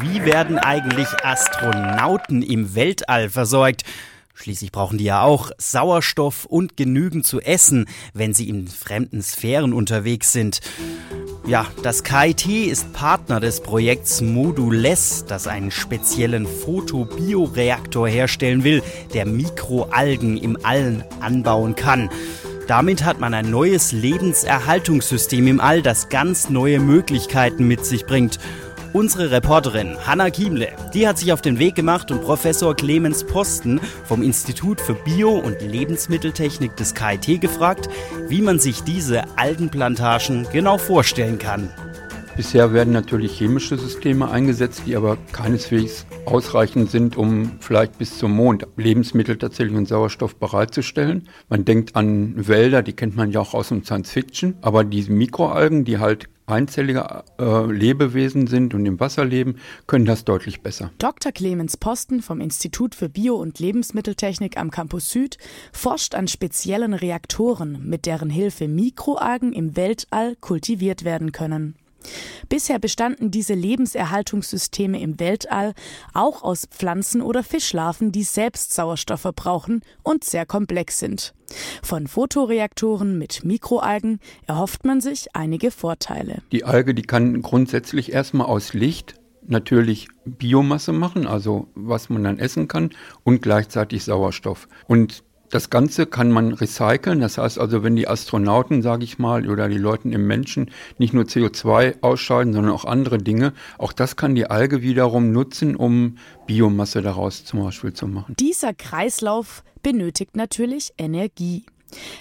Wie werden eigentlich Astronauten im Weltall versorgt? Schließlich brauchen die ja auch Sauerstoff und genügend zu essen, wenn sie in fremden Sphären unterwegs sind. Ja, das KIT ist Partner des Projekts Modules, das einen speziellen Photobioreaktor herstellen will, der Mikroalgen im All anbauen kann. Damit hat man ein neues Lebenserhaltungssystem im All, das ganz neue Möglichkeiten mit sich bringt. Unsere Reporterin Hanna Kiemle, die hat sich auf den Weg gemacht und Professor Clemens Posten vom Institut für Bio- und Lebensmitteltechnik des KIT gefragt, wie man sich diese Algenplantagen genau vorstellen kann. Bisher werden natürlich chemische Systeme eingesetzt, die aber keineswegs ausreichend sind, um vielleicht bis zum Mond Lebensmittel tatsächlich und Sauerstoff bereitzustellen. Man denkt an Wälder, die kennt man ja auch aus dem Science Fiction, aber diese Mikroalgen, die halt einzellige äh, Lebewesen sind und im Wasser leben, können das deutlich besser. Dr. Clemens Posten vom Institut für Bio- und Lebensmitteltechnik am Campus Süd forscht an speziellen Reaktoren, mit deren Hilfe Mikroalgen im Weltall kultiviert werden können. Bisher bestanden diese Lebenserhaltungssysteme im Weltall auch aus Pflanzen oder Fischlarven, die selbst Sauerstoff verbrauchen und sehr komplex sind. Von Photoreaktoren mit Mikroalgen erhofft man sich einige Vorteile. Die Alge, die kann grundsätzlich erstmal aus Licht natürlich Biomasse machen, also was man dann essen kann, und gleichzeitig Sauerstoff. Und das Ganze kann man recyceln. Das heißt also, wenn die Astronauten, sage ich mal, oder die Leute im Menschen nicht nur CO2 ausscheiden, sondern auch andere Dinge, auch das kann die Alge wiederum nutzen, um Biomasse daraus zum Beispiel zu machen. Dieser Kreislauf benötigt natürlich Energie.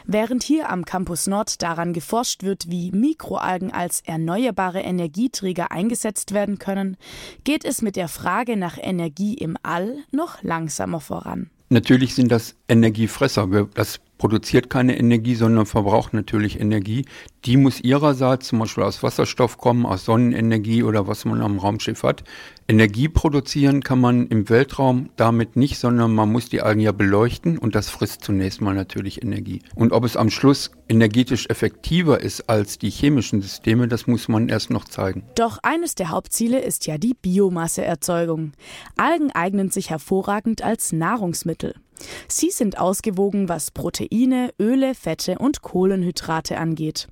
Während hier am Campus Nord daran geforscht wird, wie Mikroalgen als erneuerbare Energieträger eingesetzt werden können, geht es mit der Frage nach Energie im All noch langsamer voran. Natürlich sind das Energiefresser. Das produziert keine Energie, sondern verbraucht natürlich Energie. Die muss ihrerseits zum Beispiel aus Wasserstoff kommen, aus Sonnenenergie oder was man am Raumschiff hat. Energie produzieren kann man im Weltraum damit nicht, sondern man muss die Algen ja beleuchten und das frisst zunächst mal natürlich Energie. Und ob es am Schluss energetisch effektiver ist als die chemischen Systeme, das muss man erst noch zeigen. Doch eines der Hauptziele ist ja die Biomasseerzeugung. Algen eignen sich hervorragend als Nahrungsmittel. Sie sind ausgewogen, was Proteine, Öle, Fette und Kohlenhydrate angeht.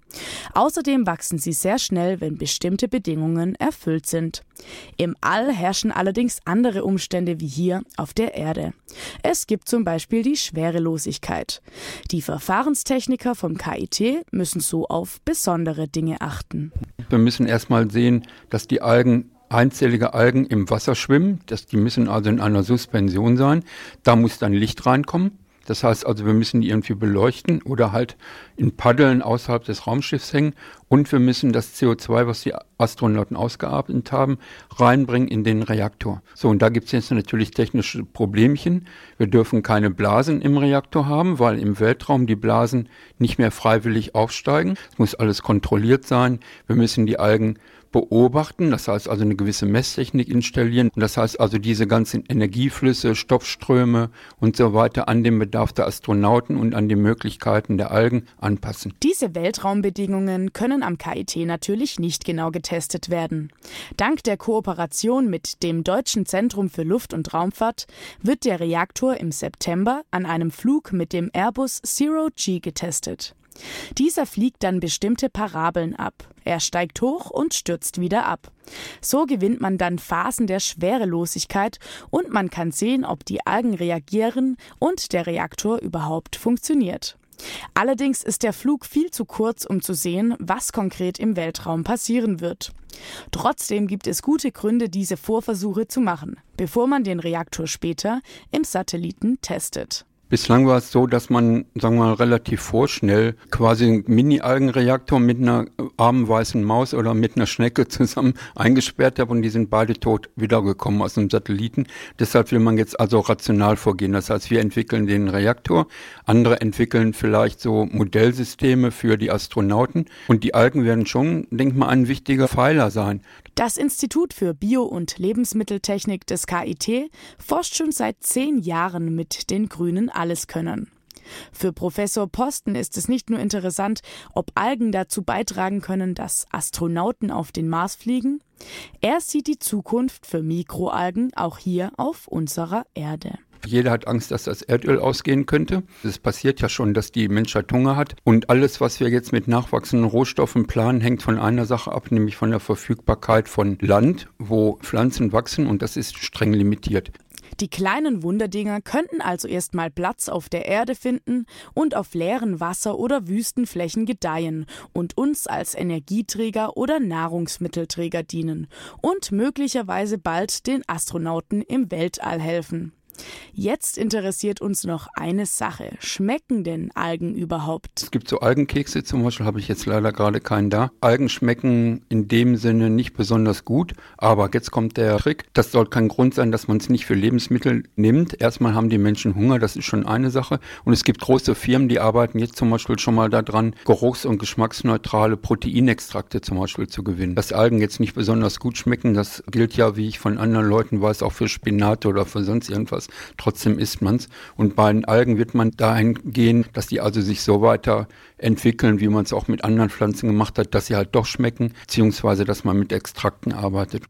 Außerdem wachsen sie sehr schnell, wenn bestimmte Bedingungen erfüllt sind. Im All herrschen allerdings andere Umstände wie hier auf der Erde. Es gibt zum Beispiel die Schwerelosigkeit. Die Verfahrenstechniker vom KIT müssen so auf besondere Dinge achten. Wir müssen erstmal sehen, dass die Algen einzellige Algen im Wasser schwimmen. Das, die müssen also in einer Suspension sein. Da muss dann Licht reinkommen. Das heißt also, wir müssen die irgendwie beleuchten oder halt in Paddeln außerhalb des Raumschiffs hängen. Und wir müssen das CO2, was die Astronauten ausgearbeitet haben, reinbringen in den Reaktor. So, und da gibt es jetzt natürlich technische Problemchen. Wir dürfen keine Blasen im Reaktor haben, weil im Weltraum die Blasen nicht mehr freiwillig aufsteigen. Es muss alles kontrolliert sein. Wir müssen die Algen beobachten, das heißt also eine gewisse Messtechnik installieren. Das heißt also diese ganzen Energieflüsse, Stoffströme und so weiter an den Bedarf der Astronauten und an die Möglichkeiten der Algen anpassen. Diese Weltraumbedingungen können am KIT natürlich nicht genau getestet werden. Dank der Kooperation mit dem Deutschen Zentrum für Luft- und Raumfahrt wird der Reaktor im September an einem Flug mit dem Airbus Zero G getestet. Dieser fliegt dann bestimmte Parabeln ab. Er steigt hoch und stürzt wieder ab. So gewinnt man dann Phasen der Schwerelosigkeit und man kann sehen, ob die Algen reagieren und der Reaktor überhaupt funktioniert. Allerdings ist der Flug viel zu kurz, um zu sehen, was konkret im Weltraum passieren wird. Trotzdem gibt es gute Gründe, diese Vorversuche zu machen, bevor man den Reaktor später im Satelliten testet. Bislang war es so, dass man, sagen wir mal, relativ vorschnell quasi einen Mini-Algenreaktor mit einer armen weißen Maus oder mit einer Schnecke zusammen eingesperrt hat und die sind beide tot wiedergekommen aus dem Satelliten. Deshalb will man jetzt also rational vorgehen. Das heißt, wir entwickeln den Reaktor, andere entwickeln vielleicht so Modellsysteme für die Astronauten und die Algen werden schon, denke mal, ein wichtiger Pfeiler sein. Das Institut für Bio- und Lebensmitteltechnik des KIT forscht schon seit zehn Jahren mit den grünen Alleskönnern. Für Professor Posten ist es nicht nur interessant, ob Algen dazu beitragen können, dass Astronauten auf den Mars fliegen. Er sieht die Zukunft für Mikroalgen auch hier auf unserer Erde. Jeder hat Angst, dass das Erdöl ausgehen könnte. Es passiert ja schon, dass die Menschheit Hunger hat. Und alles, was wir jetzt mit nachwachsenden Rohstoffen planen, hängt von einer Sache ab, nämlich von der Verfügbarkeit von Land, wo Pflanzen wachsen. Und das ist streng limitiert. Die kleinen Wunderdinger könnten also erstmal Platz auf der Erde finden und auf leeren Wasser- oder Wüstenflächen gedeihen und uns als Energieträger oder Nahrungsmittelträger dienen und möglicherweise bald den Astronauten im Weltall helfen. Jetzt interessiert uns noch eine Sache. Schmecken denn Algen überhaupt? Es gibt so Algenkekse zum Beispiel, habe ich jetzt leider gerade keinen da. Algen schmecken in dem Sinne nicht besonders gut, aber jetzt kommt der Trick. Das soll kein Grund sein, dass man es nicht für Lebensmittel nimmt. Erstmal haben die Menschen Hunger, das ist schon eine Sache. Und es gibt große Firmen, die arbeiten jetzt zum Beispiel schon mal daran, geruchs- und geschmacksneutrale Proteinextrakte zum Beispiel zu gewinnen. Dass Algen jetzt nicht besonders gut schmecken, das gilt ja, wie ich von anderen Leuten weiß, auch für Spinate oder für sonst irgendwas was. Trotzdem isst man es. Und bei den Algen wird man dahin gehen, dass die also sich so weiter entwickeln, wie man es auch mit anderen Pflanzen gemacht hat, dass sie halt doch schmecken, beziehungsweise dass man mit Extrakten arbeitet.